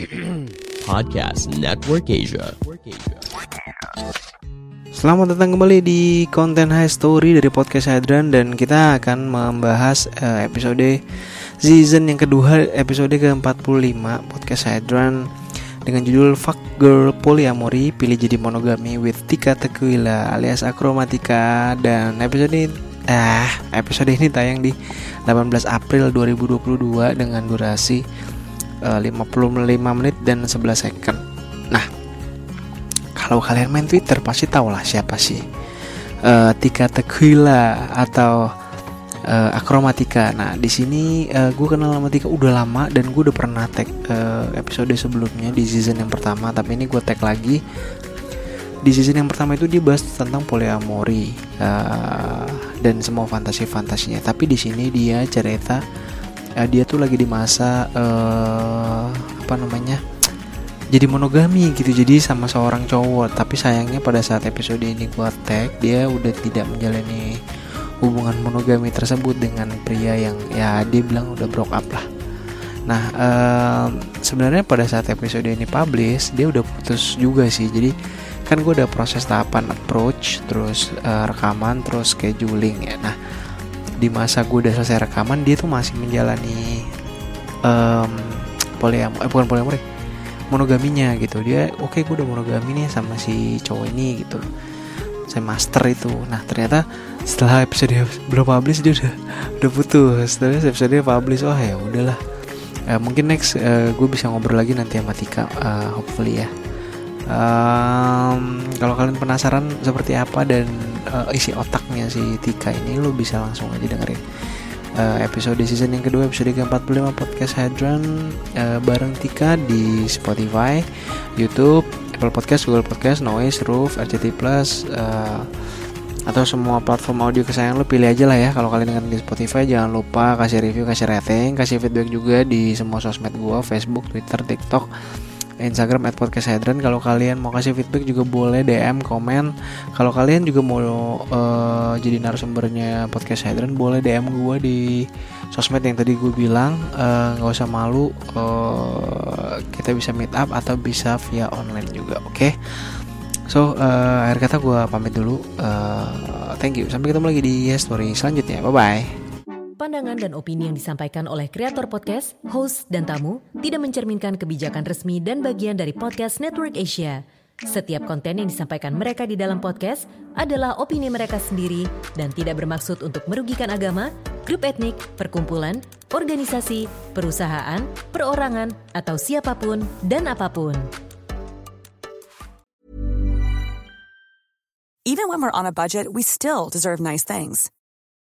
Podcast Network Asia. Selamat datang kembali di konten High Story dari podcast Hadran dan kita akan membahas eh, episode season yang kedua episode ke-45 podcast Hadran dengan judul Fuck Girl Polyamory pilih jadi monogami with Tika Tequila alias Akromatika dan episode ini ah episode ini tayang di 18 April 2022 dengan durasi 55 menit dan 11 second. Nah, kalau kalian main Twitter pasti tahu lah siapa sih eh, Tika Tequila atau eh, Akromatika. Nah, di sini gue kenal sama Tika udah lama dan gue udah pernah tag eh, episode sebelumnya di season yang pertama, tapi ini gue tag lagi. Di season yang pertama itu dia bahas tentang polyamory eh, dan semua fantasi-fantasinya. Tapi di sini dia cerita eh, dia tuh lagi di masa eh, apa namanya? jadi monogami gitu. Jadi sama seorang cowok. Tapi sayangnya pada saat episode ini gua tag dia udah tidak menjalani hubungan monogami tersebut dengan pria yang ya dia bilang udah broke up lah. Nah em, sebenarnya pada saat episode ini publish dia udah putus juga sih. Jadi kan gue udah proses tahapan approach terus eh, rekaman terus scheduling ya. Nah di masa gue udah selesai rekaman dia tuh masih menjalani em poliamor eh bukan poliamor monogaminya gitu. Dia oke gue udah monogami nih sama si cowok ini gitu saya master itu. Nah ternyata setelah episode belum publish dia udah udah putus. Terus episode publish oh ya udahlah. Eh, mungkin next gue bisa ngobrol lagi nanti sama Tika eh, hopefully ya. Em, kalau kalian penasaran seperti apa dan eh, isi otaknya si Tika ini lo bisa langsung aja dengerin. Eh, episode season yang kedua episode ke-45 podcast Hadron eh, bareng Tika di Spotify, YouTube, Apple Podcast, Google Podcast, Noise, Roof, RCT Plus eh, atau semua platform audio kesayangan lo pilih aja lah ya. Kalau kalian dengerin di Spotify jangan lupa kasih review kasih rating kasih feedback juga di semua sosmed gua Facebook Twitter TikTok Instagram at podcast kalau kalian mau kasih feedback juga boleh DM komen. Kalau kalian juga mau eh, jadi narasumbernya podcast Hadran boleh DM gue di sosmed yang tadi gue bilang. Eh, nggak usah malu eh, kita bisa meet up atau bisa via online juga oke? So eh, akhir kata gue pamit dulu. Eh, thank you. Sampai ketemu lagi di Story selanjutnya. Bye bye Pandangan dan opini yang disampaikan oleh kreator podcast, host, dan tamu tidak mencerminkan kebijakan resmi dan bagian dari podcast Network Asia. Setiap konten yang disampaikan mereka di dalam podcast adalah opini mereka sendiri dan tidak bermaksud untuk merugikan agama, grup etnik, perkumpulan, organisasi, perusahaan, perorangan, atau siapa pun dan apa pun. Even when we're on a budget, we still deserve nice things.